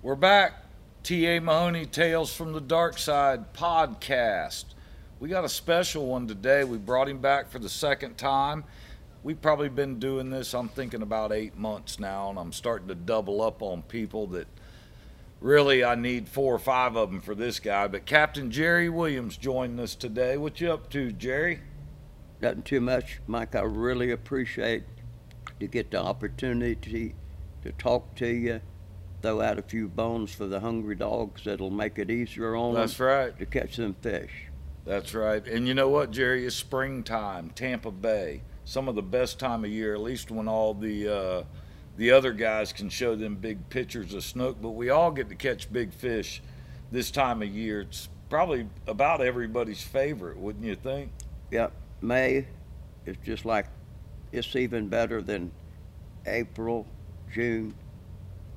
We're back. T.A. Mahoney Tales from the Dark Side podcast. We got a special one today. We brought him back for the second time. We've probably been doing this, I'm thinking about eight months now, and I'm starting to double up on people that really I need four or five of them for this guy. But Captain Jerry Williams joined us today. What you up to, Jerry? Nothing too much, Mike. I really appreciate to get the opportunity to talk to you throw out a few bones for the hungry dogs that'll make it easier on That's them right. to catch them fish. That's right. And you know what, Jerry? It's springtime, Tampa Bay. Some of the best time of year, at least when all the uh, the other guys can show them big pictures of snook. But we all get to catch big fish this time of year. It's probably about everybody's favorite, wouldn't you think? Yep, May is just like it's even better than April, June,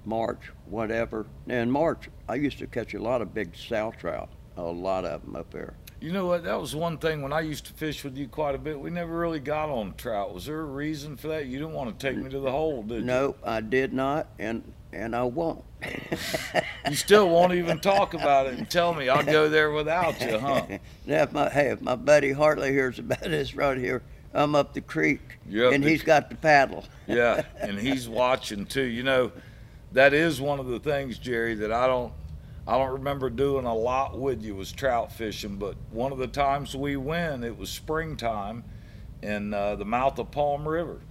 March, whatever. In March, I used to catch a lot of big sow trout, a lot of them up there. You know what? That was one thing when I used to fish with you quite a bit. We never really got on trout. Was there a reason for that? You didn't want to take me to the hole, did you? No, I did not, and and I won't. You still won't even talk about it and tell me I'll go there without you, huh? now, if my hey, if my buddy Hartley hears about this right here, I'm up the creek, up and the he's got the paddle. Yeah, and he's watching too. You know, that is one of the things, Jerry, that I don't I don't remember doing a lot with you was trout fishing, but one of the times we went, it was springtime in uh, the mouth of Palm River.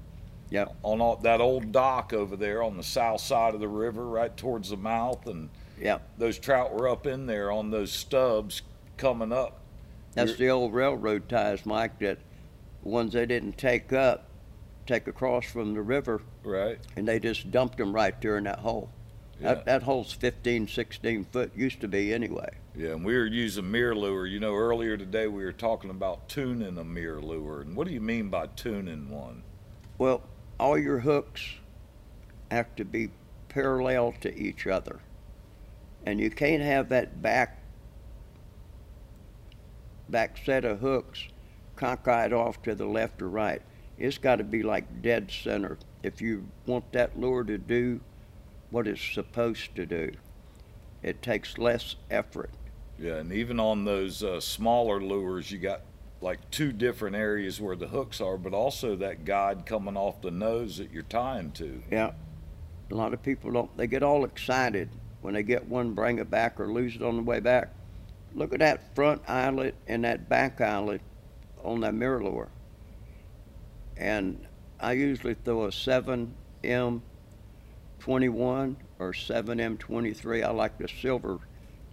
Yep. On all, that old dock over there on the south side of the river, right towards the mouth, and Yep. those trout were up in there on those stubs coming up. That's You're- the old railroad ties, Mike, that ones they didn't take up, take across from the river, Right. and they just dumped them right there in that hole. Yeah. That, that hole's 15, 16 foot, used to be anyway. Yeah, and we were using MirrOlure. You know, earlier today we were talking about tuning a MirrOlure. And what do you mean by tuning one? Well, all your hooks have to be parallel to each other. And you can't have that back back set of hooks cockeyed off to the left or right. It's got to be like dead center if you want that lure to do what it's supposed to do. It takes less effort. Yeah, and even on those uh, smaller lures, you got like two different areas where the hooks are, but also that guide coming off the nose that you're tying to. Yeah. A lot of people don't, they get all excited when they get one, bring it back, or lose it on the way back. Look at that front eyelet and that back eyelet on that MirrOlure. And I usually throw a 7M 21 or 7M 23. I like the silver,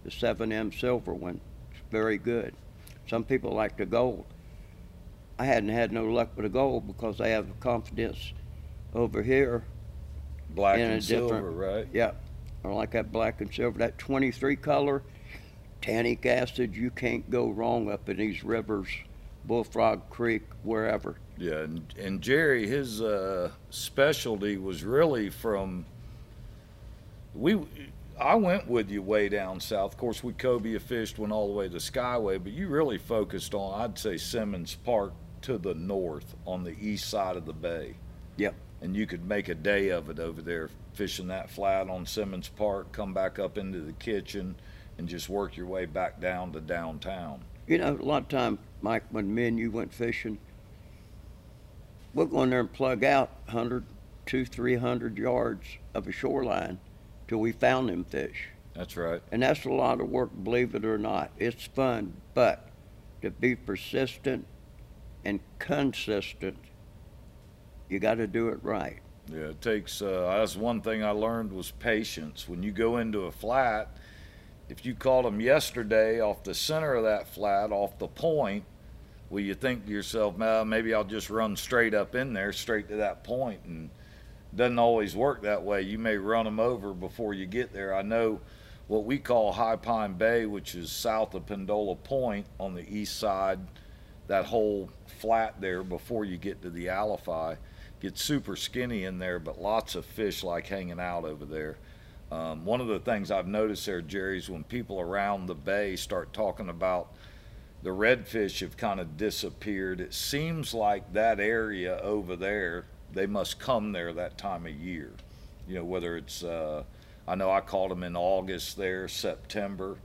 the 7M silver one. It's very good. Some people like the gold. I hadn't had no luck with the gold because I have confidence over here Black and silver, right? Yeah, I like that black and silver. That 23 color, tannic acid, you can't go wrong up in these rivers, Bullfrog Creek, wherever. Yeah, and, and Jerry, his uh, specialty was really from we. I went with you way down south. Of course, we cobia fished, went all the way to Skyway, but you really focused on, I'd say, Simmons Park to the north on the east side of the bay. Yep. And you could make a day of it over there, fishing that flat on Simmons Park, come back up into the kitchen, and just work your way back down to downtown. You know, a lot of time, Mike, when me and you went fishing, we'll go in there and plug out 100, two, 300 yards of a shoreline till we found them fish. That's right. And that's a lot of work, believe it or not. It's fun, but to be persistent and consistent, you got to do it right. Yeah, it takes. Uh, that's one thing I learned was patience. When you go into a flat, if you caught them yesterday off the center of that flat, off the point, well, you think to yourself, well, maybe I'll just run straight up in there, straight to that point, and doesn't always work that way. You may run them over before you get there. I know what we call High Pine Bay, which is south of Pendola Point on the east side, that whole flat there before you get to the Alafia gets super skinny in there, but lots of fish like hanging out over there. Um, one of the things I've noticed there, Jerry, is when people around the bay start talking about the redfish have kind of disappeared, it seems like that area over there, they must come there that time of year. You know, whether it's, uh, I know I caught them in August there, September,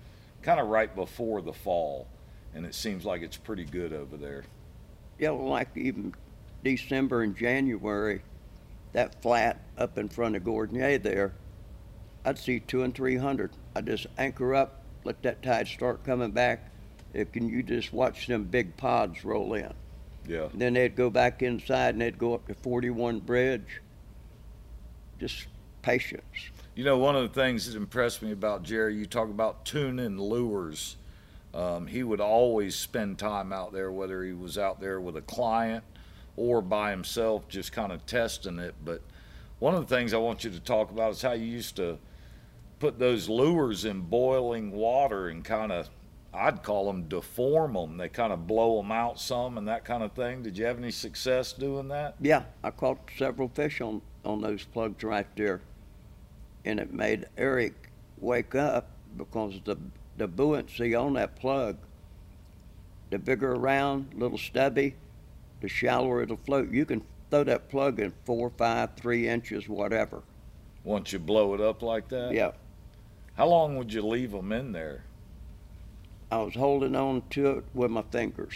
kind of right before the fall, and it seems like it's pretty good over there. Yeah, well, like even December and January, that flat up in front of Gardinier there, I'd see two and three hundred. I just anchor up, let that tide start coming back. If can you just watch them big pods roll in? Yeah. Then they'd go back inside and they'd go up to 41 Bridge. Just patience. You know, one of the things that impressed me about Jerry, you talk about tuning lures. Um, he would always spend time out there, whether he was out there with a client or by himself, just kind of testing it. But one of the things I want you to talk about is how you used to put those lures in boiling water and kind of, I'd call them deform them. They kind of blow them out some and that kind of thing. Did you have any success doing that? Yeah, I caught several fish on, on those plugs right there. And it made Eric wake up because the, the buoyancy on that plug, the bigger around, little stubby, the shallower it'll float. You can throw that plug in four, five, three inches, whatever. Once you blow it up like that? Yeah. How long would you leave them in there? I was holding on to it with my fingers.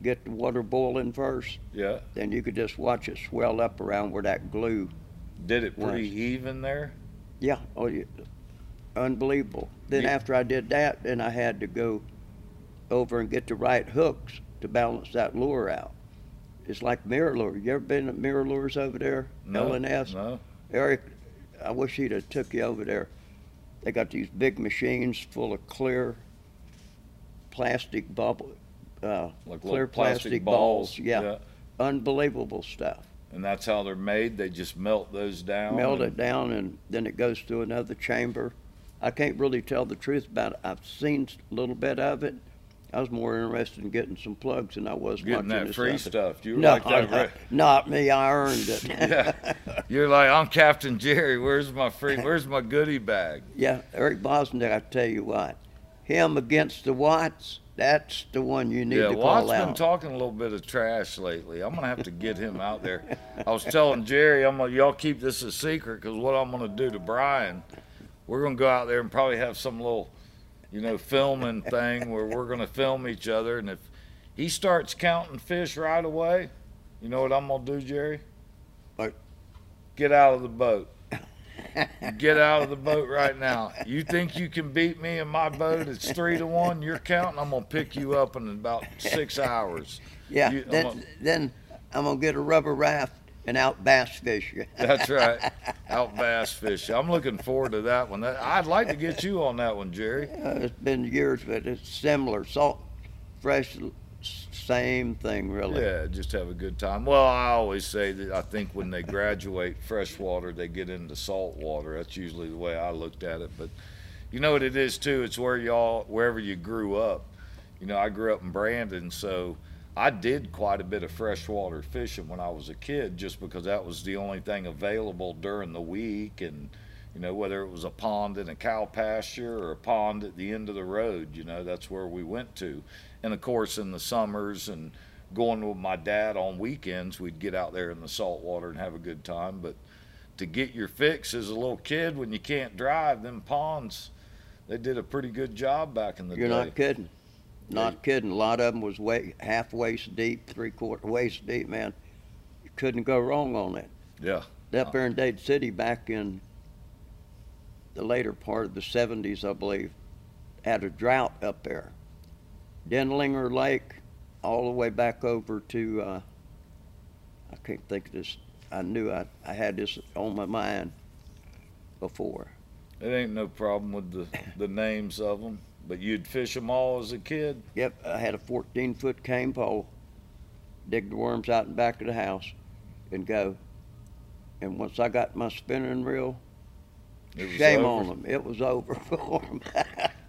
Get the water boiling first, Yeah. then you could just watch it swell up around where that glue. Did it pretty Was. even there? Yeah, oh, yeah. unbelievable. Then You- after I did that, then I had to go over and get the right hooks to balance that lure out. It's like MirrOlure. You ever been at MirrOlures over there? No. L&S? No. Eric, I wish he'd have took you over there. They got these big machines full of clear plastic bubble, uh, Like clear plastic, plastic balls. balls. Yeah. unbelievable stuff. And that's how they're made. They just melt those down. Melt it down and then it goes to another chamber. I can't really tell the truth about it. I've seen a little bit of it. I was more interested in getting some plugs than I was Getting watching that free other- stuff. You were No, like that. right? not me. I earned it. Yeah. You're like, I'm Captain Jerry. Where's my free? Where's my goodie bag? Yeah, Eric Bosnick, I tell you what, him against the Watts, that's the one you need yeah, to Watt's call been talking a little bit of trash lately. I'm gonna have to get him out there. I was telling Jerry, I'm gonna y'all keep this a secret because what I'm gonna do to Brian, we're gonna go out there and probably have some little, you know, filming thing where we're gonna film each other, and if he starts counting fish right away, you know what I'm gonna do, Jerry? What? Get out of the boat. Get out of the boat right now. You think you can beat me in my boat? It's three to one. You're counting. I'm gonna pick you up in about six hours. yeah, you- I'm then, a- then I'm gonna get a rubber raft and out bass fish you. That's right. Out bass fishing. I'm looking forward to that one. That, I'd like to get you on that one, Jerry. Uh, it's been years, but it's similar. Salt, fresh, same thing, really. Yeah, just have a good time. Well, I always say that I think when they graduate freshwater, they get into saltwater. That's usually the way I looked at it. But you know what it is too? It's where y'all, wherever you grew up. You know, I grew up in Brandon, so I did quite a bit of freshwater fishing when I was a kid, just because that was the only thing available during the week, and You know, whether it was a pond in a cow pasture or a pond at the end of the road, you know, that's where we went to. And of course, in the summers and going with my dad on weekends, we'd get out there in the salt water and have a good time. But to get your fix as a little kid when you can't drive, them ponds, they did a pretty good job back in the day. You're not kidding. Not Yeah. kidding. A lot of them was way, half waist deep, three quarter waist deep, man. You couldn't go wrong on it. Yeah. Up there in Dade City back in the later part of the 70s, I believe, had a drought up there. Denlinger Lake, all the way back over to, uh, I can't think of this. I knew I, I had this on my mind before. It ain't no problem with the, the names of them, but you'd fish them all as a kid. Yep, I had a 14 foot cane pole, dig the worms out in the back of the house, and go. And once I got my spinning reel, It was shame over. on them. It was over for them.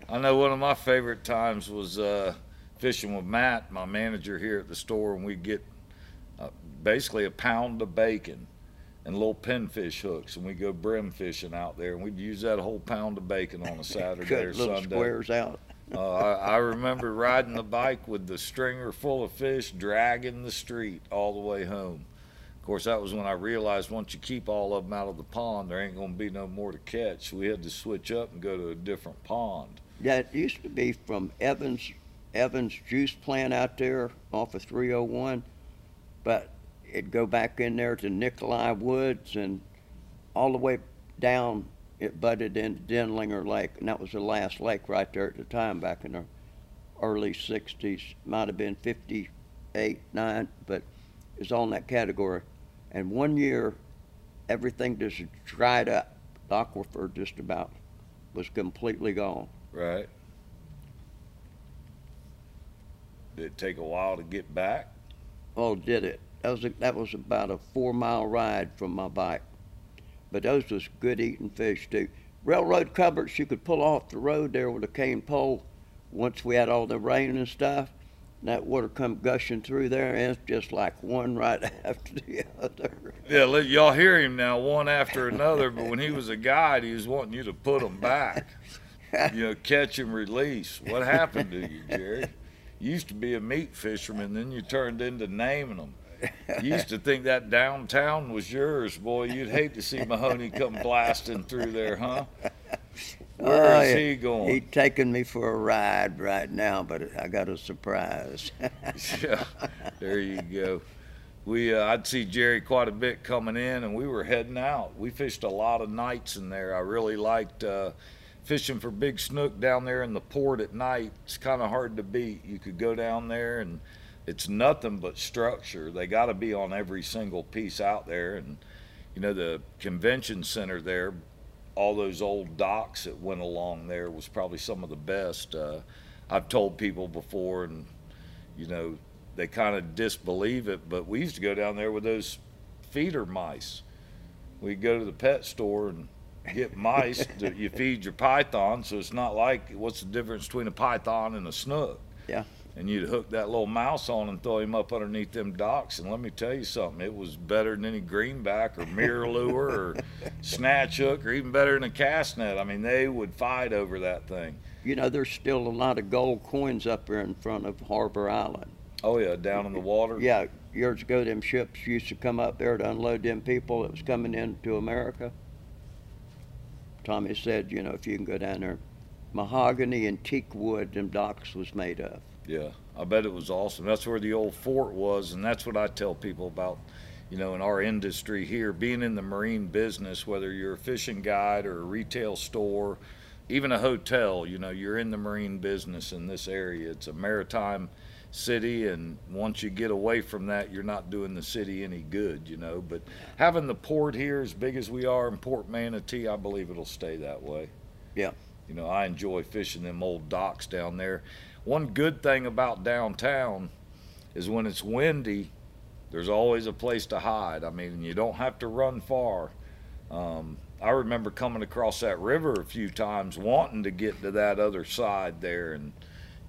I know one of my favorite times was uh, fishing with Matt, my manager here at the store, and we'd get uh, basically a pound of bacon and little pinfish hooks, and we'd go brim fishing out there, and we'd use that whole pound of bacon on a Saturday or Cut little Sunday. squares out. Uh, I, I remember riding the bike with the stringer full of fish, dragging the street all the way home. Of course, that was when I realized once you keep all of them out of the pond, there ain't going to be no more to catch. We had to switch up and go to a different pond. Yeah, it used to be from Evans Evans juice plant out there off of 301, but it'd go back in there to Nikolai Woods and all the way down. It butted into Denlinger Lake, and that was the last lake right there at the time back in the early 60s. Might have been 58, 9, but it's all in that category. And one year, everything just dried up. The aquifer just about was completely gone. Right. Did it take a while to get back? Oh, did it? That was a, that was about a four mile ride from my bike, but those was good eating fish too. Railroad cupboards you could pull off the road there with a cane pole. Once we had all the rain and stuff, and that water come gushing through there, and it's just like one right after the other. Yeah, y'all hear him now, one after another. But when he was a guide, he was wanting you to put them back. You know, catch and release. What happened to you, Jerry? You used to be a meat fisherman, then you turned into naming them. You used to think that downtown was yours, boy. You'd hate to see Mahoney come blasting through there, huh? Where Oh, is he going? He taking me for a ride right now, but I got a surprise. yeah, there you go. We, uh, I'd see Jerry quite a bit coming in, and we were heading out. We fished a lot of nights in there. I really liked uh, fishing for big snook down there in the port at night. It's kind of hard to beat. You could go down there, and it's nothing but structure. They got to be on every single piece out there, and you know the convention center there. All those old docks that went along there was probably some of the best. Uh, I've told people before, and you know, they kind of disbelieve it, but we used to go down there with those feeder mice. We'd go to the pet store and get mice that you feed your python, so it's not like what's the difference between a python and a snook? Yeah. And you'd hook that little mouse on and throw him up underneath them docks. And let me tell you something, it was better than any greenback or mirror lure or snatch hook or even better than a cast net. I mean, they would fight over that thing. You know, there's still a lot of gold coins up there in front of Harbor Island. Oh, yeah, down in the water. Yeah, years ago, them ships used to come up there to unload them people that was coming into America. Tommy said, you know, if you can go down there, mahogany and teak wood, them docks was made of. Yeah, I bet it was awesome. That's where the old fort was, and that's what I tell people about, you know, in our industry here, being in the marine business, whether you're a fishing guide or a retail store, even a hotel, you know, you're in the marine business in this area. It's a maritime city, and once you get away from that, you're not doing the city any good, you know. But having the port here as big as we are in Port Manatee, I believe it'll stay that way. Yeah. You know, I enjoy fishing them old docks down there. One good thing about downtown is when it's windy, there's always a place to hide. I mean, you don't have to run far. Um, I remember coming across that river a few times, wanting to get to that other side there, and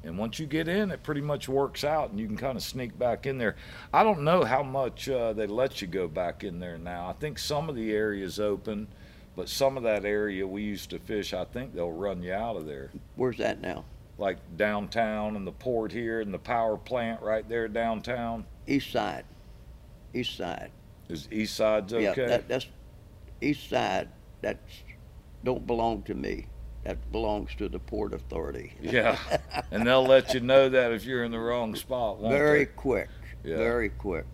and once you get in, it pretty much works out, and you can kind of sneak back in there. I don't know how much uh, they let you go back in there now. I think some of the areas open, But some of that area we used to fish, I think they'll run you out of there. Where's that now? Like downtown and the port here and the power plant right there downtown. East side. East side. Is east side's okay? Yeah, that, that's east side. That's don't belong to me. That belongs to the port authority. Yeah, and they'll let you know that if you're in the wrong spot. Won't Very they? quick. Yeah. Very quick.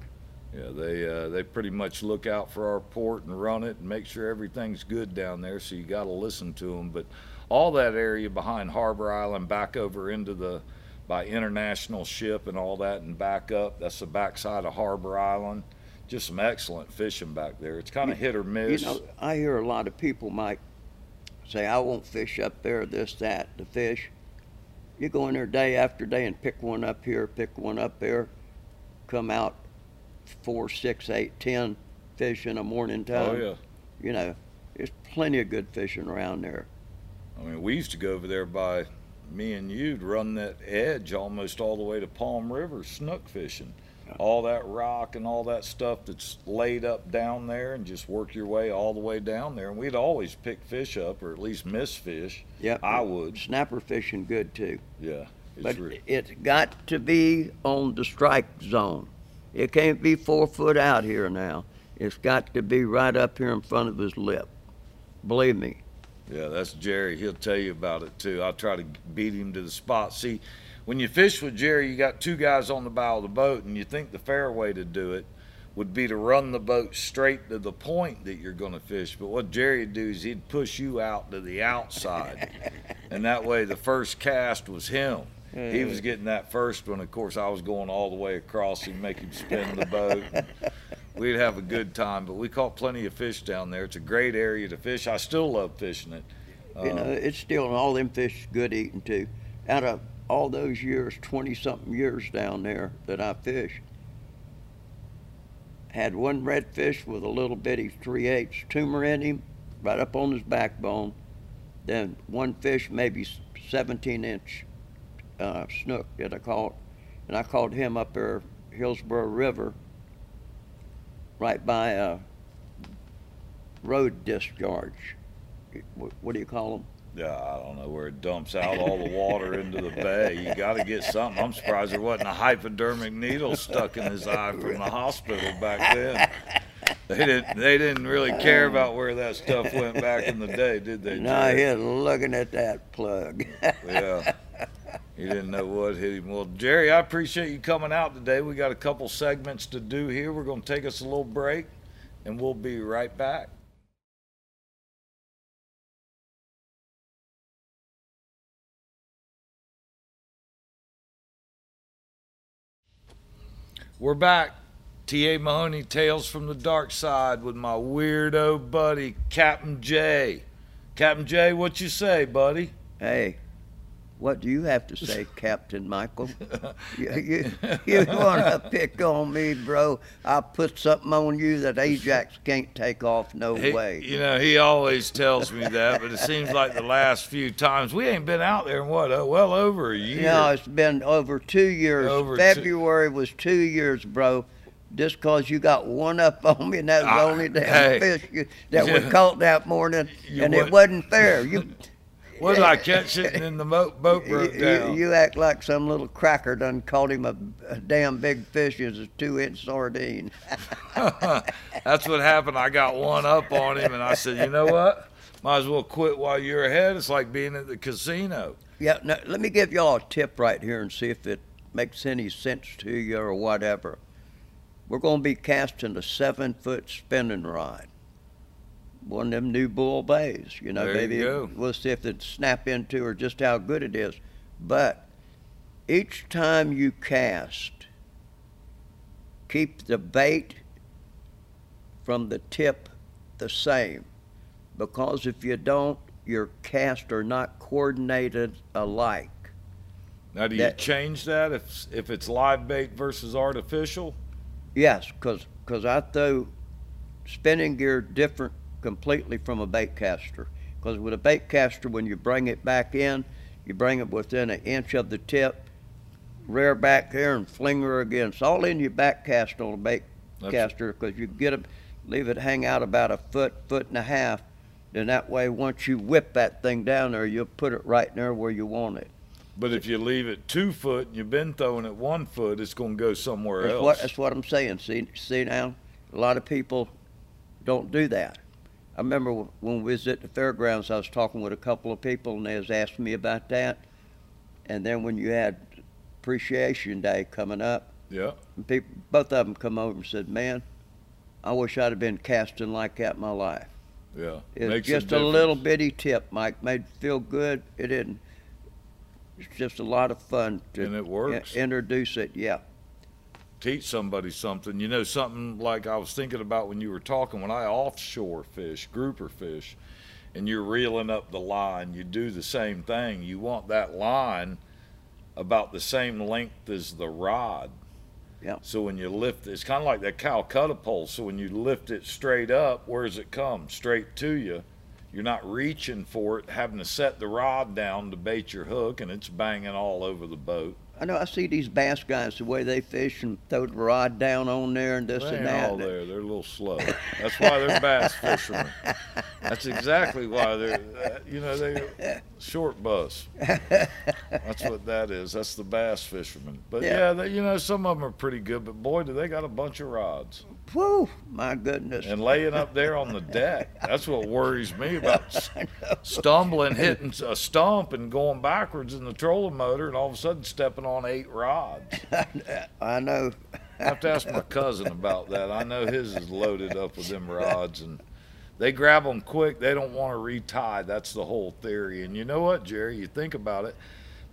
Yeah, they uh, they pretty much look out for our port and run it and make sure everything's good down there. So you got to listen to them. But all that area behind Harbor Island, back over into the by International Ship and all that, and back up. That's the backside of Harbor Island. Just some excellent fishing back there. It's kind of hit or miss. You know, I hear a lot of people, Mike, say, I won't fish up there, this, that, the fish. You go in there day after day and pick one up here, pick one up there, come out four, six, eight, ten fish in a morning oh, time. oh yeah. You know, there's plenty of good fishing around there. I mean, we used to go over there by me and you'd run that edge almost all the way to Palm River snook fishing. All that rock and all that stuff that's laid up down there, and just work your way all the way down there. And we'd always pick fish up, or at least miss fish. Yeah, I would. Snapper fishing good too. Yeah. It's But re- it's got to be on the strike zone. It can't be four foot out here now. It's got to be right up here in front of his lip. Believe me. Yeah, that's Jerry. He'll tell you about it too. I'll try to beat him to the spot. See, when you fish with Jerry, you got two guys on the bow of the boat, and you think the fair way to do it would be to run the boat straight to the point that you're going to fish. But what Jerry would do is he'd push you out to the outside, and that way the first cast was him. He was mm. getting that first one. Of course, I was going all the way across him, make him spin the boat. We'd have a good time, but we caught plenty of fish down there. It's a great area to fish. I still love fishing it. You know, uh, it's still all them fish good eating too. Out of all those years, twenty something years down there that I fished, had one redfish with a little bitty three eighths tumor in him, right up on his backbone. Then one fish, maybe seventeen inch uh, snook that I caught, and I caught him up there Hillsborough River, right by a road discharge. What, what do you call them? Yeah, I don't know where it dumps out all the water into the bay. You got to get something. I'm surprised there wasn't a hypodermic needle stuck in his eye from the hospital back then. They didn't. They didn't really care about where that stuff went back in the day, did they? No, Jerry? he's looking at that plug. Yeah. He didn't know what hit him. Well, Jerry, I appreciate you coming out today. We got a couple segments to do here. We're going to take us a little break, and we'll be right back. We're back. T.A. Mahoney Tales from the Dark Side with my weirdo buddy, Captain J. Captain J, what you say, buddy? hey, what do you have to say, Captain Michael? you you, you want to pick on me, bro? I'll put something on you that Ajax can't take off no He- way. You know, he always tells me that, but it seems like the last few times we ain't been out there in what, uh, well over a year. No, it's been over two years. Over two- February was two years, bro. Just 'cause you got one up on me, and that was the Ah, only damn hey. fish you, that Yeah. was caught that morning, and would- it wasn't fair. You what did I catch sitting in the mo- boat broke you, down? you act like some little cracker done caught him a, a damn big fish as a two inch sardine. That's what happened. I got one up on him, and I said, you know what? Might as well quit while you're ahead. It's like being at the casino. yeah, now, let me give y'all a tip right here and see if it makes any sense to you or whatever. We're going to be casting a seven foot spinning rod. One of them new bull bays, you know, There you maybe go. we'll see if it snap into or just how good it is. But each time you cast, keep the bait from the tip the same. Because if you don't, your casts are not coordinated alike. Now, do you That- change that if if it's live bait versus artificial? Yes, because because I throw spinning gear different completely from a bait caster. Because with a bait caster, when you bring it back in, you bring it within an inch of the tip, rear back here and fling her again. It's all in your back cast on a bait That's- caster because you get it, leave it hang out about a foot, foot and a half. Then that way, once you whip that thing down there, you'll put it right there where you want it. But if you leave it two foot and you've been throwing it one foot, it's going to go somewhere That's else. what, that's what I'm saying. See, see now, a lot of people don't do that. I remember when we was at the fairgrounds, I was talking with a couple of people, and they was asking me about that. And then when you had Appreciation Day coming up, yeah. and people, both of them come over and said, "Man, I wish I'd have been casting like that my life." Yeah. It's just a, difference. little bitty tip, Mike. Made feel good. It didn't. It's just a lot of fun to And it works. introduce it. Yeah. Teach somebody something. You know, something like I was thinking about when you were talking, when I offshore fish, grouper fish, and you're reeling up the line, you do the same thing. You want that line about the same length as the rod. Yeah. So when you lift it's kind of like that Calcutta pole. So when you lift it straight up, where does it come? Straight to you. You're not reaching for it, having to set the rod down to bait your hook, and it's banging all over the boat. I know. I see these bass guys the way they fish and throw the rod down on there and this They and that. all there. They're a little slow. That's why they're bass fishermen. That's exactly why they're, you know, they short bus. That's what that is. That's the bass fishermen. But Yeah. yeah, they, you know, some of them are pretty good. But boy, do they got a bunch of rods Whew, my goodness. and laying up there on the deck. That's what worries me about stumbling, hitting a stump, and going backwards in the trolling motor, and all of a sudden stepping on eight rods. I know. I have to ask my cousin about that. I know his is loaded up with them rods, and they grab them quick. They don't want to retie. That's the whole theory. And you know what, Jerry? You think about it.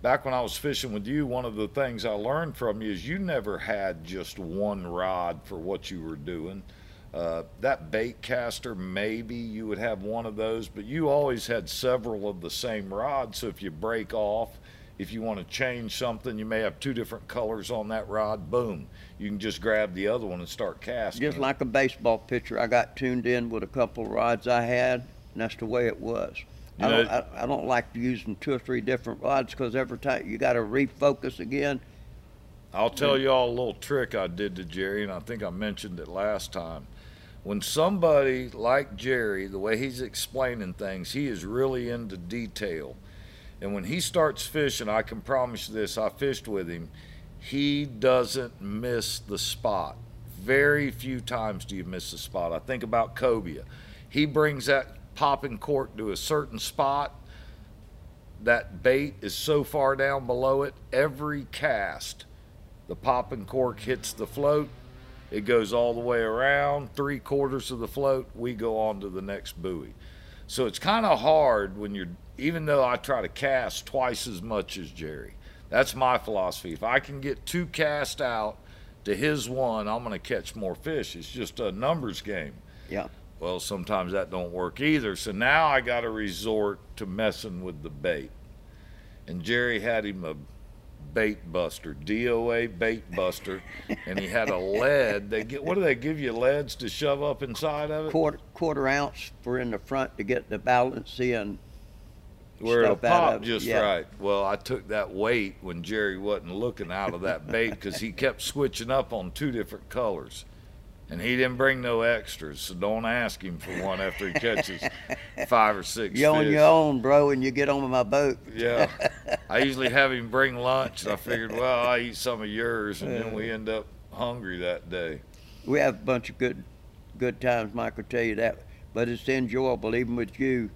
Back when I was fishing with you, one of the things I learned from you is you never had just one rod for what you were doing. Uh, that bait caster, maybe you would have one of those, but you always had several of the same rod. So if you break off, if you want to change something, you may have two different colors on that rod. Boom, you can just grab the other one and start casting. Just like a baseball pitcher, I got tuned in with a couple of rods I had, and that's the way it was. I don't, I, I don't like using two or three different rods because every time you got to refocus again. I'll tell you all a little trick I did to Jerry, and I think I mentioned it last time. When somebody like Jerry, the way he's explaining things, he is really into detail. And when he starts fishing, I can promise you this I fished with him, he doesn't miss the spot. Very few times do you miss the spot. I think about cobia. He brings that popping cork to a certain spot, that bait is so far down below it, every cast, the popping cork hits the float. It goes all the way around, three quarters of the float, we go on to the next buoy. So it's kind of hard when you're, even though I try to cast twice as much as Jerry. That's my philosophy. If I can get two cast out to his one, I'm going to catch more fish. It's just a numbers game. Yeah. Well, sometimes that don't work either. So now I got to resort to messing with the bait. And Jerry had him a bait buster, DOA bait buster, and he had a lead. They get what do they give you leads to shove up inside of it? Quarter quarter ounce for in the front to get the balance in. Where it'll pop of just yeah. right. Well, I took that weight when Jerry wasn't looking out of that bait because he kept switching up on two different colors. And he didn't bring no extras, so don't ask him for one after he catches five or six You're on your own, bro, and you get on with my boat. Yeah. I usually have him bring lunch, and I figured, well, I eat some of yours, and then we end up hungry that day. we have a bunch of good good times, Mike will tell you that. But it's enjoyable even with you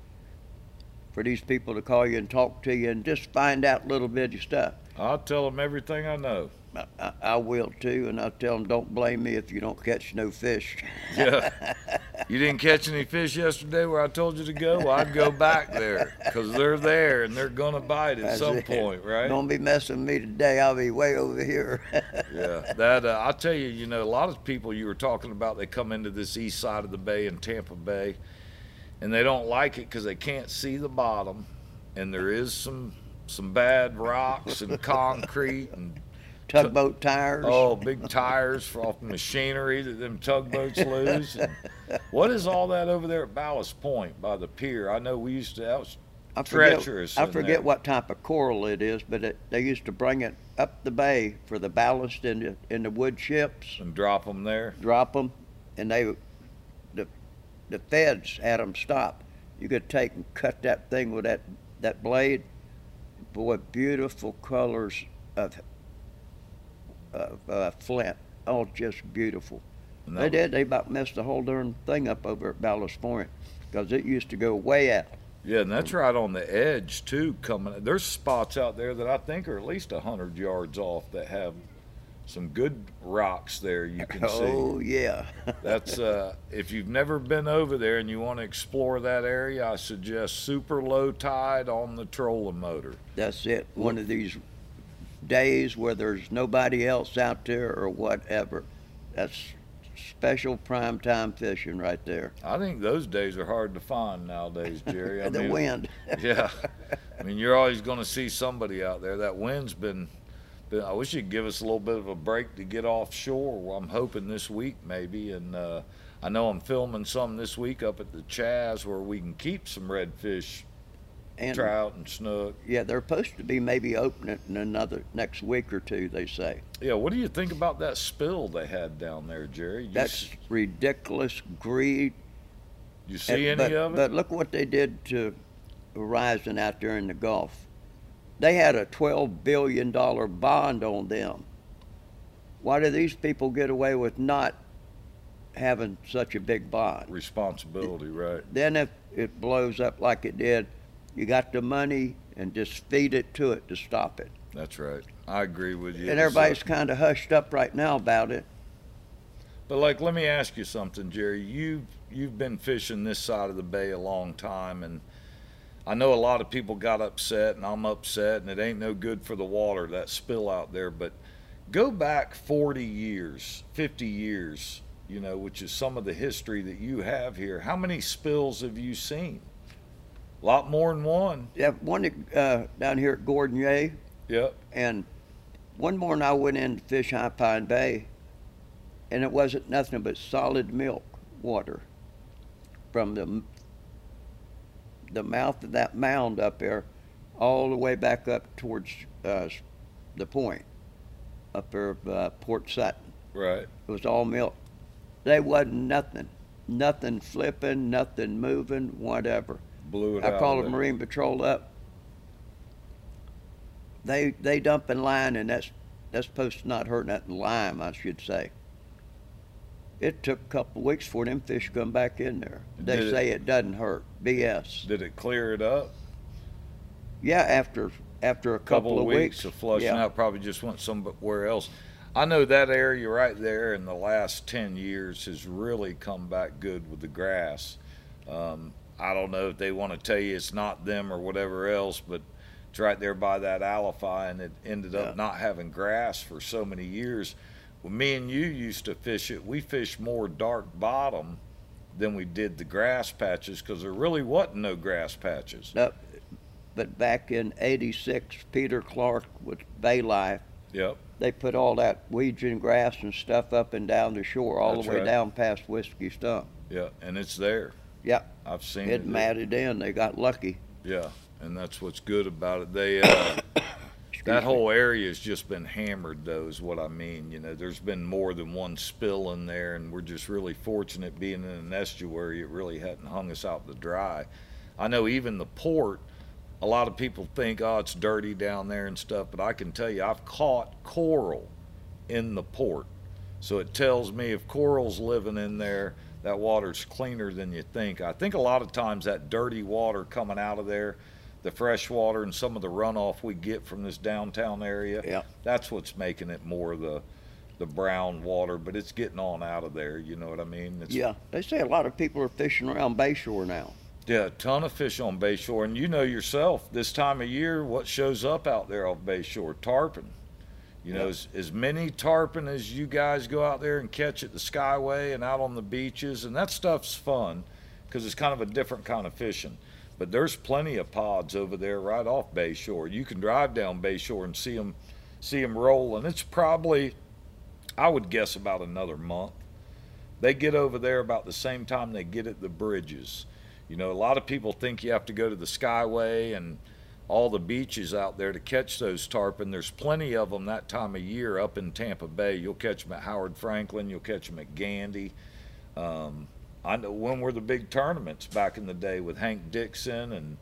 for these people to call you and talk to you and just find out little bitty stuff. I'll tell them everything I know. I, I, I will too, and I'll tell them don't blame me if you don't catch no fish. Yeah. You didn't catch any fish yesterday where I told you to go? Well, I'd go back there because they're there and they're going to bite at That's some it. point, right? Don't be messing with me today. I'll be way over here. Yeah, that uh, I'll tell you. You know, a lot of people you were talking about, they come into this east side of the bay in Tampa Bay, and they don't like it because they can't see the bottom, and there is some some bad rocks and concrete and Tugboat tires. oh big tires for off machinery that them tugboats lose. And what is all that over there at Ballast Point by the pier? I know we used to. That was I forget, treacherous I forget there. what type of coral it is, but it, they used to bring it up the bay for the ballast in the in the wood ships. and drop them there. drop them, and they, the, the feds had them stop. You could take and cut that thing with that that blade. Boy, beautiful colors of of uh, flint. Oh, just beautiful. They did. They about messed the whole darn thing up over at Ballast Point because it used to go way out. Yeah, and that's right on the edge too. Coming, there's spots out there that I think are at least hundred yards off that have some good rocks there. You can Oh see. Oh yeah. That's uh, if you've never been over there and you want to explore that area, I suggest super low tide on the trolling motor. That's it. One of these days where there's nobody else out there or whatever. That's special prime time fishing right there. I think those days are hard to find nowadays, Jerry. I the mean, wind. Yeah, I mean you're always going to see somebody out there. That wind's been, been. I wish you'd give us a little bit of a break to get offshore. Well, I'm hoping this week maybe, and uh, I know I'm filming some this week up at the Chaz where we can keep some redfish, and trout, and snook. yeah, they're supposed to be maybe opening in another next week or two. They say Yeah, what do you think about that spill they had down there, Jerry? You, that's s- ridiculous greed. you see And- any but, of it? But look what they did to Horizon out there in the Gulf. They had a twelve billion dollar bond on them. Why do these people get away with not having such a big bond? Responsibility, right? Then if it blows up like it did, you got the money and just feed it to it to stop it. That's right. I agree with you. And everybody's kind of hushed up right now about it. But like, let me ask you something, Jerry. You've you've been fishing this side of the bay a long time, and I know a lot of people got upset, and I'm upset, and it ain't no good for the water that spill out there. But go back 40 years, 50 years, you know, which is some of the history that you have here. How many spills have you seen? A lot more than one. Yeah, one uh, down here at Gardinier, Yep. and one morning I went in to fish High Pine Bay, and it wasn't nothing but solid milk water from the the mouth of that mound up there, all the way back up towards uh, the point, up there uh, Port Sutton. Right. It was all milk. They wasn't nothing, nothing flipping, nothing moving, whatever. Blew it I out. called of the. Marine Patrol up. They they dump in line and that's that's supposed to not hurt nothing lime, I should say. It took a couple of weeks for them fish to come back in there. They Did say it doesn't hurt. BS. Did it clear it up? Yeah, after after a couple, couple, of weeks, of flushing yeah. out. Probably just went somewhere else. I know that area right there in the last ten years has really come back good with the grass. Um, I don't know if they want to tell you it's not them or whatever else, but it's right there by that Alafia, and it ended up Yeah. not having grass for so many years. When me and you used to fish it, we fished more dark bottom than we did the grass patches because there really wasn't no grass patches. No, but back in '86, Peter Clark with Bay Life, Yep. they put all that weeds and grass and stuff up and down the shore, all That's the way right. down past Whiskey Stump. Yeah, and it's there. Yeah, I've seen it it. matted in. They got lucky. Yeah, and that's what's good about it. They uh, that whole area has just been hammered, though, is what I mean. You know, there's been more than one spill in there, and we're just really fortunate being in an estuary. It really hadn't hung us out to dry. I know even the port. A lot of people think, oh, it's dirty down there and stuff, but I can tell you, I've caught coral in the port. So it tells me if coral's living in there, that water's cleaner than you think. I think a lot of times that dirty water coming out of there, the fresh water and some of the runoff we get from this downtown area, Yeah. that's what's making it more the the brown water, but it's getting on out of there, you know what I mean? It's, Yeah, they say a lot of people are fishing around Bayshore now. Yeah, a ton of fish on Bayshore, and you know yourself, this time of year, what shows up out there off Bayshore? Tarpon. You know, as, as many tarpon as you guys go out there and catch at the Skyway and out on the beaches, and that stuff's fun because it's kind of a different kind of fishing. But there's plenty of pods over there right off Bayshore. You can drive down Bayshore and see them, see them rolling. It's probably, I would guess, about another month. They get over there about the same time they get at the bridges. You know, a lot of people think you have to go to the Skyway and all the beaches out there to catch those tarpon. There's plenty of them that time of year up in Tampa Bay. You'll catch them at Howard Franklin. You'll catch them at Gandy. Um, I know when were the big tournaments back in the day with Hank Dixon and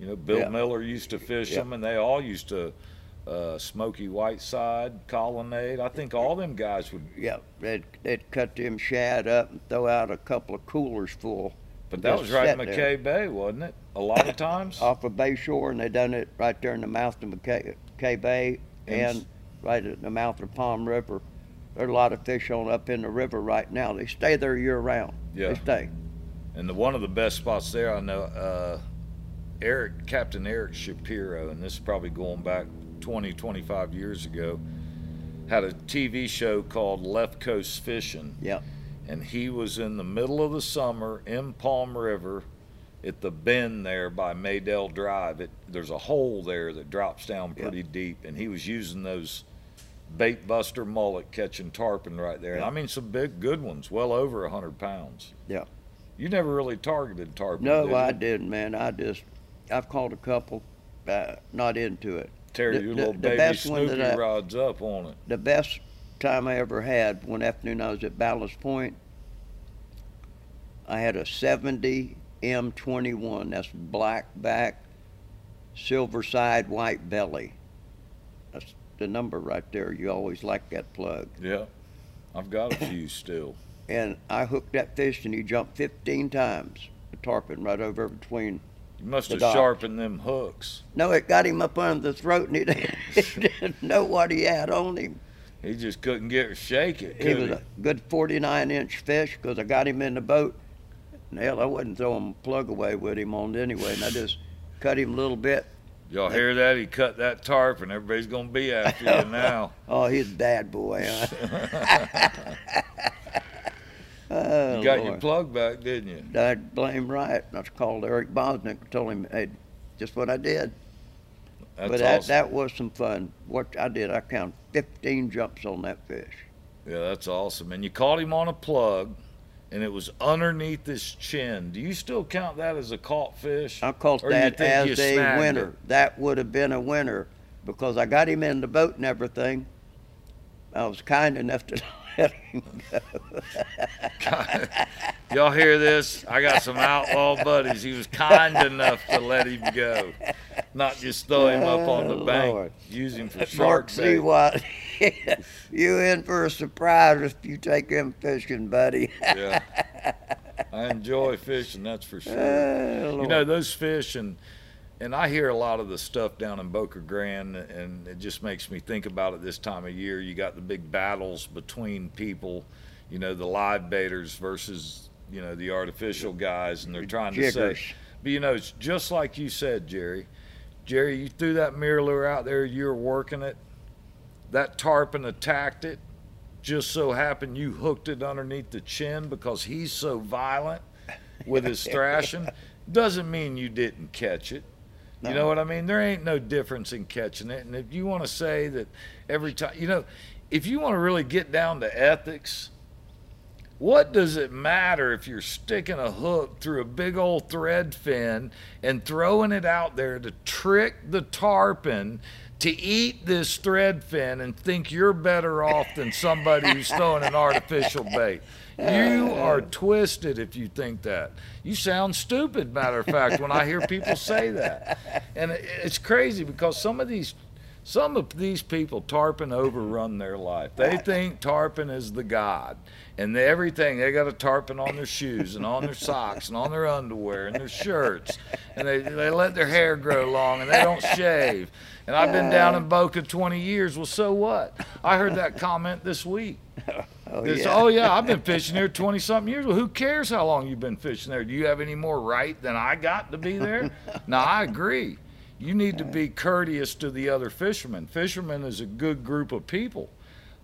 you know Bill Yeah. Miller used to fish Yeah. them, and they all used to uh, Smoky Whiteside, Colonnade. I think all them guys would. Yeah, they'd, they'd cut them shad up and throw out a couple of coolers full. But that was right in sit there. McKay Bay, wasn't it? A lot of times. Off of Bayshore, and they done it right there in the mouth of McKay, McKay Bay And and right at the mouth of Palm River. There's a lot of fish on up in the river right now. They stay there year round. Yeah. They stay. And the one of the best spots there, I know, uh, Eric, Captain Eric Shapiro, and this is probably going back 20, 25 years ago, had a TV show called Left Coast Fishing. Yeah. And he was in the middle of the summer in Palm River at the bend there by Maydell Drive. It, there's a hole there that drops down pretty deep, and he was using those bait buster mullet catching tarpon right there. And I mean, some big, good ones, well over a 100 pounds. Yeah. You never really targeted tarpon. No, did you? I didn't, man. I just, I've caught a couple, uh, not into it. The- your the- little the baby best one Snoopy that I- rods up on it. The best time I ever had one afternoon I was at Ballast Point. I had a 70 M21. That's black back, silver side, white belly. That's the number right there. You always like that plug. Yeah, I've got a few still. And I hooked that fish and he jumped 15 times. A tarpon right over between. You must The have dock. sharpened them hooks. No, it got him up under the throat and he didn't know what he had on him. He just couldn't get or shake it. He was he? a good 49 inch fish because I got him in the boat. And hell, I wasn't throwing a plug away with him on anyway. And I just cut him a little bit. Y'all hear that? He cut that tarp, and Everybody's gonna be after you now. Oh, he's a bad boy. Huh? oh, You got your plug back, didn't you? I blame right. I called Eric Bosnick and told him, hey, just what I did. That's but that, awesome. that was some fun. What I did, I counted 15 jumps on that fish. Yeah, that's awesome. And you caught him on a plug, and it was underneath his chin. Do you still count that as a caught fish? I caught that as a winner. it? That would have been a winner because I got him in the boat and everything. I was kind enough to let him go. Y'all hear this? I got some outlaw buddies. He was kind enough to let him go, not just throw him up on the Oh, bank, Lord. use him for Mark, shark see bait. what? you in for a surprise if you take him fishing, buddy. Yeah, I enjoy fishing. That's for sure. Oh, You know those fish and and I hear a lot of the stuff down in Boca Grande, and it just makes me think about it this time of year. You got the big battles between people, you know, the live baiters versus you know the artificial guys, and they're trying to say, but you know, it's just like you said, Jerry. Jerry, you threw that MirrOlure out there. You were working it. That tarpon attacked it. Just so happened you hooked it underneath the chin because he's so violent with his thrashing. Doesn't mean you didn't catch it. You know what I mean? There ain't no difference in catching it. And if you want to say that every time, you know, if you want to really get down to ethics, what does it matter if you're sticking a hook through a big old thread fin and throwing it out there to trick the tarpon to eat this thread fin and think you're better off than somebody who's throwing an artificial bait? You are twisted if you think that. You sound stupid, matter of fact, when I hear people say that. And it's crazy because some of these some of these people tarpon overrun their life. They think tarpon is the god, and they, everything they got a tarpon on their shoes and on their socks and on their underwear and their shirts, and they they let their hair grow long and they don't shave. And I've been down in Boca 20 years. Well, so what? I heard that comment this week. Oh, yeah. oh yeah, I've been fishing here 20 something years. Well, who cares how long you've been fishing there? Do you have any more right than I got to be there? now I agree. You need to be courteous to the other fishermen. Fishermen is a good group of people.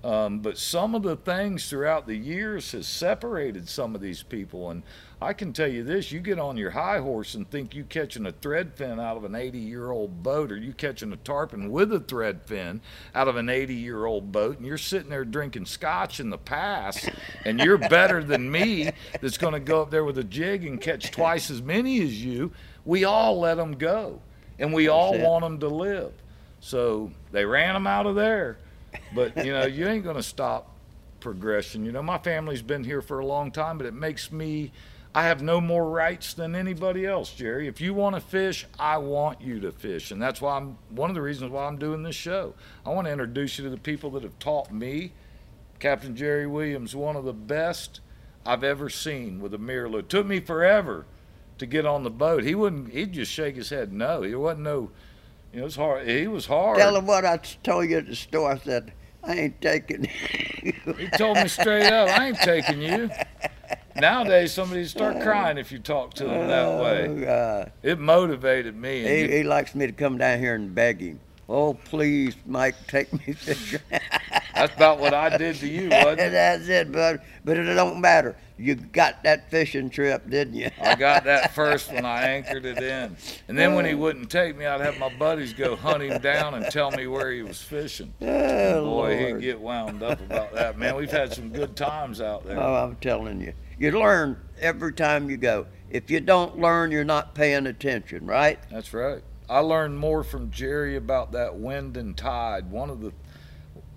Um, but some of the things throughout the years has separated some of these people. And I can tell you this, you get on your high horse and think you catching a thread fin out of an 80 year old boat or you catching a tarpon with a thread fin out of an 80 year old boat and you're sitting there drinking scotch in the pass and you're better than me that's going to go up there with a jig and catch twice as many as you. We all let them go and we all it. want them to live. So they ran them out of there. But you know, you ain't gonna stop progression. You know, my family's been here for a long time, but it makes me I have no more rights than anybody else, Jerry. If you want to fish, I want you to fish. And that's why I'm one of the reasons why I'm doing this show. I want to introduce you to the people that have taught me. Captain Jerry Williams, one of the best I've ever seen with a mirror It took me forever to get on the boat. He wouldn't he'd just shake his head no. He wasn't no you know, it was hard. He was hard. Tell him what I told you at the store. I said, I ain't taking you. he told me straight up, I ain't taking you. Nowadays, somebody start uh, crying if you talk to them that oh, way. God. It motivated me. He, he likes me to come down here and beg him. Oh, please, Mike, take me fishing. That's about what I did to you, wasn't it? That's it, but but it don't matter. You got that fishing trip, didn't you? I got that first when I anchored it in, and then when he oh. wouldn't take me, I'd have my buddies go hunt him down and tell me where he was fishing. Oh, boy, Lord. he'd get wound up about that. Man, we've had some good times out there. Oh, I'm telling you, you learn every time you go. If you don't learn, you're not paying attention, right? That's right. I learned more from Jerry about that wind and tide. One of the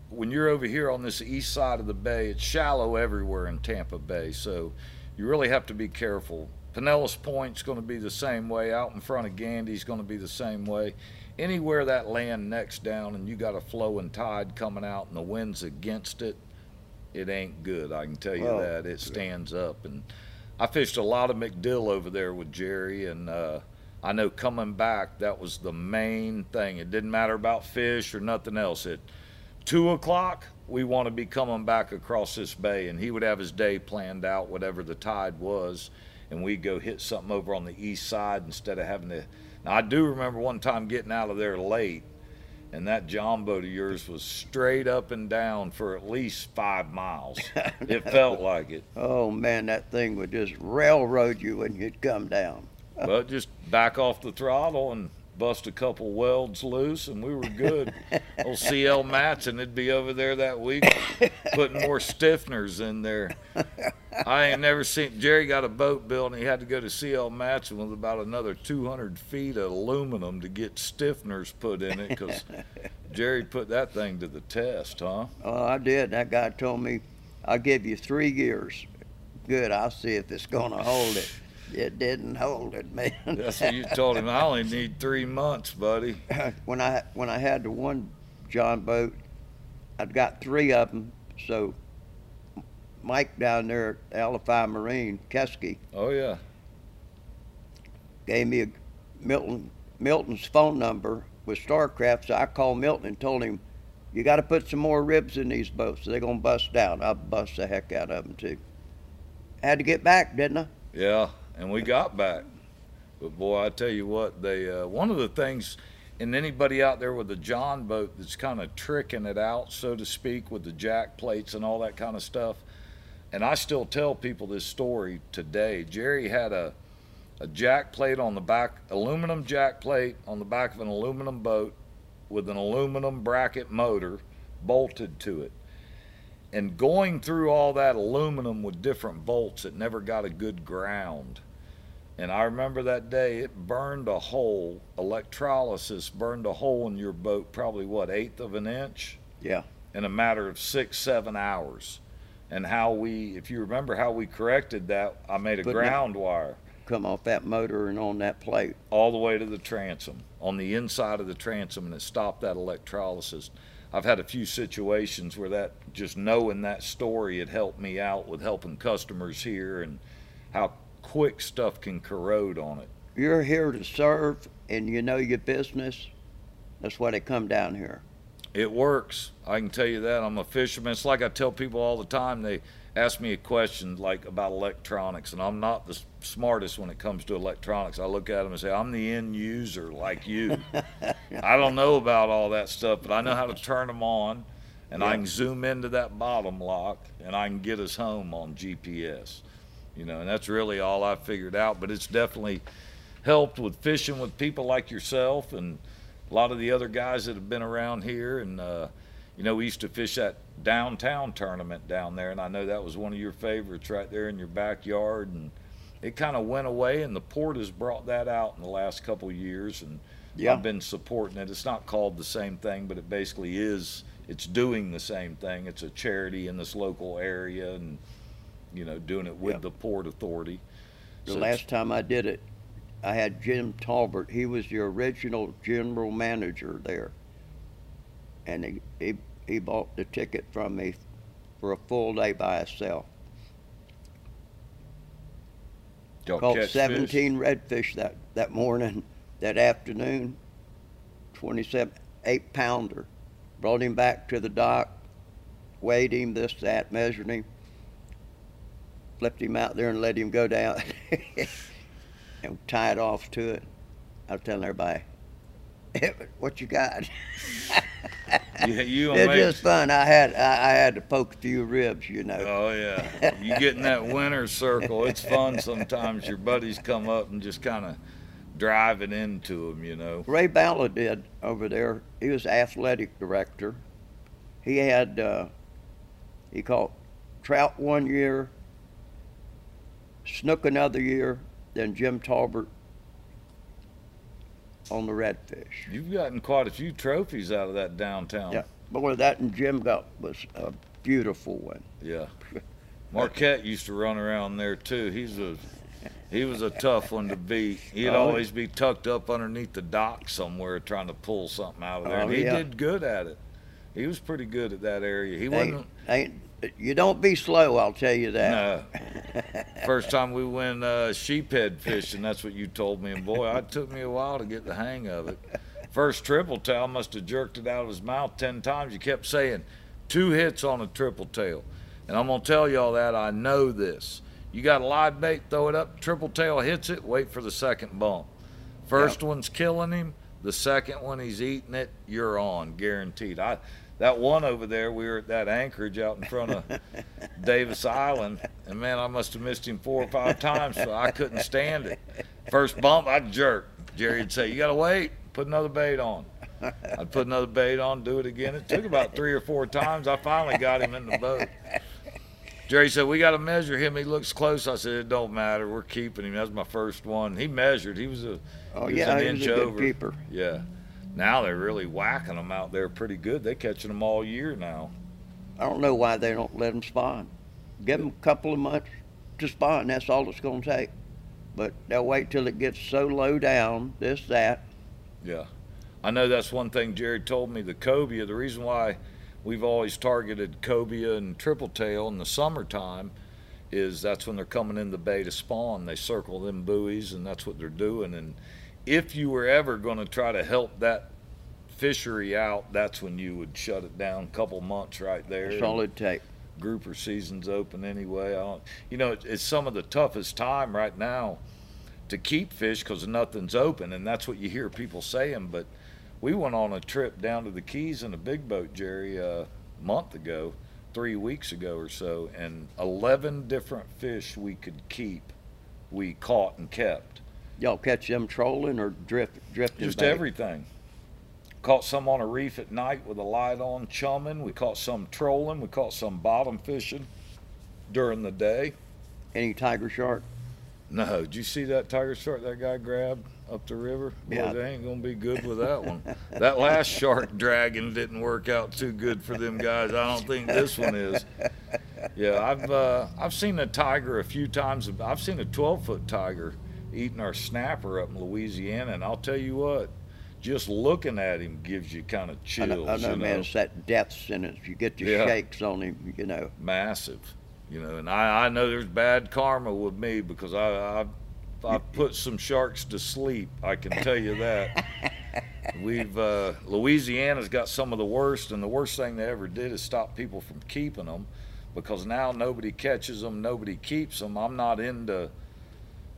when you're over here on this east side of the bay, it's shallow everywhere in Tampa Bay, so you really have to be careful. Pinellas Point's going to be the same way. Out in front of Gandy's going to be the same way. Anywhere that land necks down and you got a flowing tide coming out and the wind's against it, it ain't good. I can tell you well, that. It stands up. And I fished a lot of MacDill over there with Jerry, and uh, I know coming back, that was the main thing. It didn't matter about fish or nothing else. At two o'clock, we want to be coming back across this bay, and he would have his day planned out, whatever the tide was, and we'd go hit something over on the east side instead of having to. Now, I do remember one time getting out of there late, and that John boat of yours was straight up and down for at least five miles. it felt like it. Oh man, that thing would just railroad you when you'd come down but just back off the throttle and bust a couple welds loose, and we were good. Old CL Matson would be over there that week putting more stiffeners in there. I ain't never seen Jerry got a boat built, and he had to go to CL Matson with about another 200 feet of aluminum to get stiffeners put in it because Jerry put that thing to the test, huh? Oh, I did. That guy told me, "I'll give you three years." Good. I'll see if it's going to hold it it didn't hold it, man. That's what you told him. I only need three months, buddy. when I when I had the one John boat, I'd got three of them. So Mike down there at LFI Marine, Kesky. Oh yeah. Gave me a Milton Milton's phone number with Starcraft, so I called Milton and told him, "You got to put some more ribs in these boats. They're gonna bust down." I bust the heck out of them too. Had to get back, didn't I? Yeah, and we got back. But boy, I tell you what, they uh, one of the things, and anybody out there with a John boat that's kind of tricking it out, so to speak, with the jack plates and all that kind of stuff. And I still tell people this story today. Jerry had a a jack plate on the back, aluminum jack plate on the back of an aluminum boat with an aluminum bracket motor bolted to it and going through all that aluminum with different bolts, it never got a good ground. And I remember that day it burned a hole, electrolysis burned a hole in your boat, probably what, eighth of an inch? Yeah. In a matter of six, seven hours. And how we, if you remember how we corrected that, I made a ground wire. Come off that motor and on that plate. All the way to the transom, on the inside of the transom, and it stopped that electrolysis. I've had a few situations where that just knowing that story had helped me out with helping customers here and how quick stuff can corrode on it. You're here to serve and you know your business. That's why they come down here. It works. I can tell you that. I'm a fisherman. It's like I tell people all the time. They ask me a question like about electronics, and I'm not the smartest when it comes to electronics. I look at them and say, I'm the end user like you. I don't know about all that stuff, but I know how to turn them on, and yeah. I can zoom into that bottom lock, and I can get us home on GPS. You know, and that's really all I figured out. But it's definitely helped with fishing with people like yourself and a lot of the other guys that have been around here and. Uh, you know, we used to fish that downtown tournament down there, and I know that was one of your favorites right there in your backyard. And it kind of went away, and the port has brought that out in the last couple of years, and yeah. I've been supporting it. It's not called the same thing, but it basically is it's doing the same thing. It's a charity in this local area, and you know, doing it with Yeah. the port authority. The So last time I did it, I had Jim Talbert. He was the original general manager there, and he he, he bought the ticket from me for a full day by itself. y'all Caught catch fish? 17 redfish that, that morning, that afternoon. 27, eight pounder. Brought him back to the dock, weighed him, this, that, measured him. Flipped him out there and let him go down and tied off to it. I was telling everybody, what you got? You, you it's me. just fun. I had I, I had to poke a few ribs, you know. Oh yeah, you get in that winter circle. It's fun sometimes. Your buddies come up and just kind of drive it into them, you know. Ray Balla did over there. He was athletic director. He had uh, he caught trout one year, snook another year, then Jim Talbert on the redfish. You've gotten quite a few trophies out of that downtown. Yeah, boy, that and Jim got was a beautiful one. Yeah. Marquette used to run around there too. He's a he was a tough one to beat. He'd Oh, always be tucked up underneath the dock somewhere trying to pull something out of there. Oh, and he yeah. did good at it. He was pretty good at that area. He Ain't, wasn't ain't you don't be slow, I'll tell you that. no. First time we went uh, sheephead fishing, that's what you told me, and boy, it took me a while to get the hang of it. First triple tail must have jerked it out of his mouth ten times. You kept saying two hits on a triple tail, and I'm gonna tell y'all that I know this. You got a live bait, throw it up, triple tail hits it, wait for the second bump. First one's killing him, the second one he's eating it, you're on, guaranteed. I that one over there, we were at that anchorage out in front of Davis Island, and man, I must have missed him four or five times, so I couldn't stand it. First bump, I'd jerk. Jerry'd say, "You gotta wait, put another bait on." I'd put another bait on, do it again. It took about three or four times. I finally got him in the boat. Jerry said, "We got to measure him. He looks close." I said, "It don't matter. We're keeping him." That was my first one. He measured. He was a Oh he was yeah, an he was inch a good over. keeper. Yeah. Now they're really whacking them out there pretty good. They're catching them all year now. I don't know why they don't let them spawn. Give them a couple of months to spawn. That's all it's going to take. But they'll wait till it gets so low down, this, that. Yeah. I know that's one thing Jerry told me. The cobia, the reason why we've always targeted cobia and triple tail in the summertime is that's when they're coming in the bay to spawn. They circle them buoys, and that's what they're doing. And if you were ever going to try to help that fishery out, that's when you would shut it down a couple months right there. That's all it'd take. grouper season's open anyway. I you know, it, it's some of the toughest time right now to keep fish because nothing's open, and that's what you hear people saying. But we went on a trip down to the Keys in a big boat, Jerry, uh, a month ago, three weeks ago or so, and 11 different fish we could keep, we caught and kept. Y'all catch them trolling or drift, drifting? Just everything. Caught some on a reef at night with a light on, chumming. We caught some trolling. We caught some bottom fishing during the day. Any tiger shark? No, did you see that tiger shark that guy grabbed up the river? Boy, Yeah. they ain't gonna be good with that one. that last shark dragon didn't work out too good for them guys. I don't think this one is. Yeah, I've uh, I've seen a tiger a few times. I've seen a 12 foot tiger eating our snapper up in Louisiana, and I'll tell you what, just looking at him gives you kind of I chills. know, I know you man. It's that death sentence. You get the Yeah. shakes on him, you know. massive, you know. And I, I know there's bad karma with me because I, I I put some sharks to sleep. I can tell you that. We've uh, Louisiana's got some of the worst, and the worst thing they ever did is stop people from keeping them, because now nobody catches them, nobody keeps them. I'm not into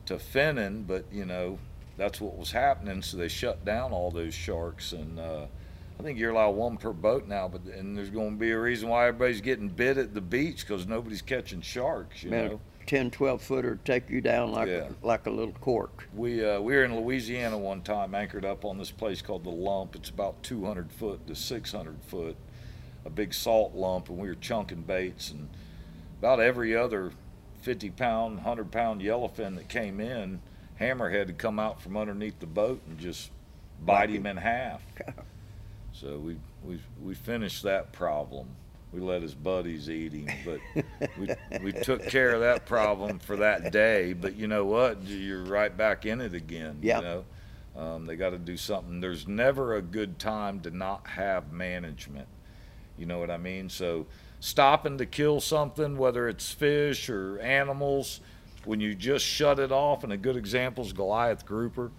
to finning, but you know that's what was happening. So they shut down all those sharks, and uh, I think you're allowed one per boat now. But and there's going to be a reason why everybody's getting bit at the beach because nobody's catching sharks. You Man, know, a 10, 12 footer take you down like Yeah. like a little cork. we uh, we were in Louisiana one time, anchored up on this place called the Lump. It's about 200 foot to 600 foot, a big salt lump, and we were chunking baits and about every other 50 pound, 100 pound yellowfin that came in, hammerhead had come out from underneath the boat and just bite him in half. So we we we finished that problem. We let his buddies eat him, but we we took care of that problem for that day. But you know what? You're right back in it again. Yep. You know, um, they got to do something. There's never a good time to not have management. You know what I mean? So stopping to kill something, whether it's fish or animals, when you just shut it off, and a good example is Goliath grouper.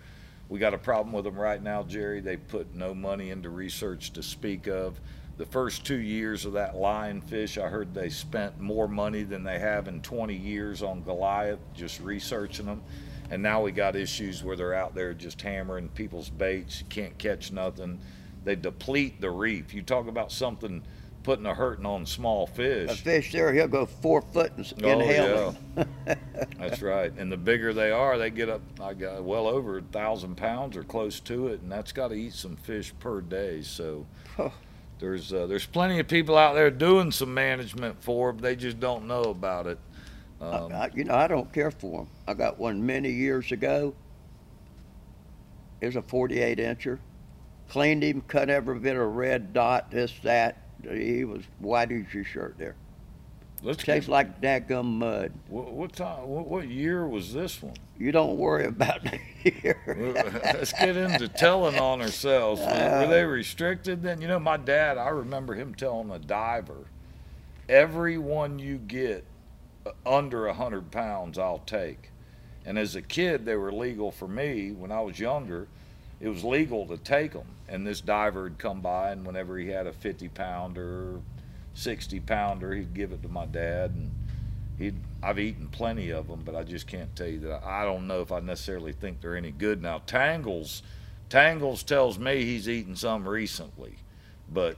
We got a problem with them right now, Jerry. They put no money into research to speak of. The first two years of that lionfish, I heard they spent more money than they have in 20 years on Goliath, just researching them. And now we got issues where they're out there just hammering people's baits. Can't catch nothing. They deplete the reef. You talk about something putting a hurting on small fish. A fish there, he'll go four foot and Oh, inhale. That's right. And the bigger they are, they get up I got well over a thousand pounds or close to it, and that's got to eat some fish per day. So Huh. there's uh, there's plenty of people out there doing some management for them. They just don't know about it. Um, I, you know, I don't care for them. I got one many years ago. It was a 48 incher. Cleaned him, cut every bit of red dot, this, that. He was white as your shirt there. let's Tastes like daggum mud. what, what time? What, what year was this one? You don't worry about the year. Let's get into telling on ourselves. Were, were they restricted then? You know, my dad, I remember him telling a diver, every one you get uh, under a 100 pounds, I'll take. And as a kid, they were legal for me. When I was younger, it was legal to take them. And this diver would come by, and whenever he had a 50 pounder, 60 pounder, he'd give it to my dad. And he'd, I've eaten plenty of them, but I just can't tell you that. I don't know if I necessarily think they're any good. Now, Tangles, Tangles tells me he's eaten some recently, but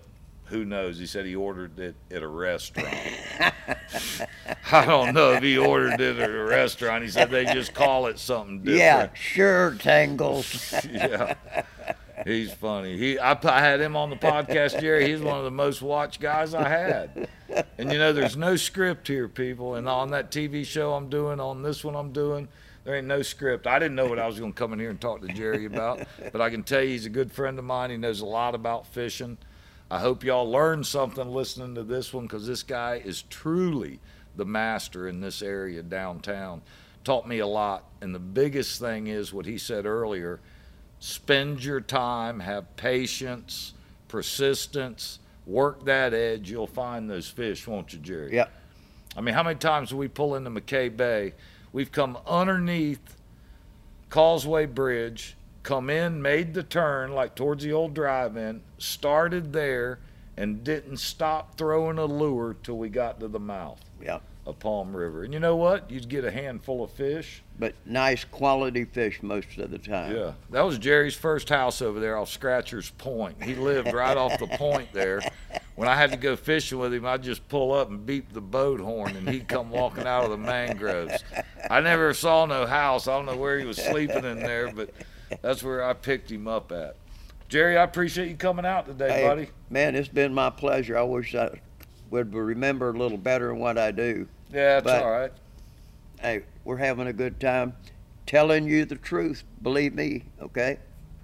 who knows? He said he ordered it at a restaurant. I don't know if he ordered it at a restaurant. He said they just call it something different. yeah, sure, Tangles. yeah. He's funny. He, I, I had him on the podcast, Jerry. He's one of the most watched guys I had. And you know, there's no script here, people. And on that TV show I'm doing, on this one I'm doing, there ain't no script. I didn't know what I was going to come in here and talk to Jerry about, but I can tell you he's a good friend of mine. He knows a lot about fishing. I hope y'all learned something listening to this one because this guy is truly the master in this area downtown. Taught me a lot. And the biggest thing is what he said earlier spend your time, have patience, persistence, work that edge. You'll find those fish, won't you, Jerry? Yep. I mean, how many times do we pull into McKay Bay? We've come underneath Causeway Bridge, come in, made the turn like towards the old drive-in, started there, and didn't stop throwing a lure till we got to the mouth Yep. of Palm River. And you know what? You'd get a handful of fish. But nice quality fish most of the time. Yeah, that was Jerry's first house over there off Scratcher's Point. He lived right off the point there. When I had to go fishing with him, I'd just pull up and beep the boat horn, and he'd come walking out of the mangroves. I never saw no house. I don't know where he was sleeping in there, but that's where I picked him up at. Jerry, I appreciate you coming out today, Hey, buddy. Man, it's been my pleasure. I wish I would remember a little better what I do. Yeah, it's but- all right. Hey, we're having a good time telling you the truth. Believe me, okay?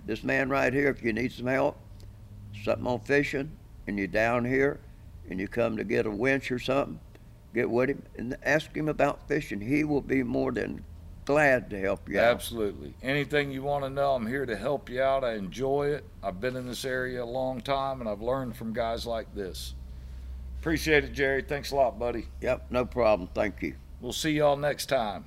This man right here, if you need some help, something on fishing, and you're down here, and you come to get a winch or something, get with him and ask him about fishing. He will be more than glad to help you out. Absolutely. Anything you want to know, I'm here to help you out. I enjoy it. I've been in this area a long time, and I've learned from guys like this. Appreciate it, Jerry. Thanks a lot, buddy. Yep, no problem. Thank you. We'll see y'all next time.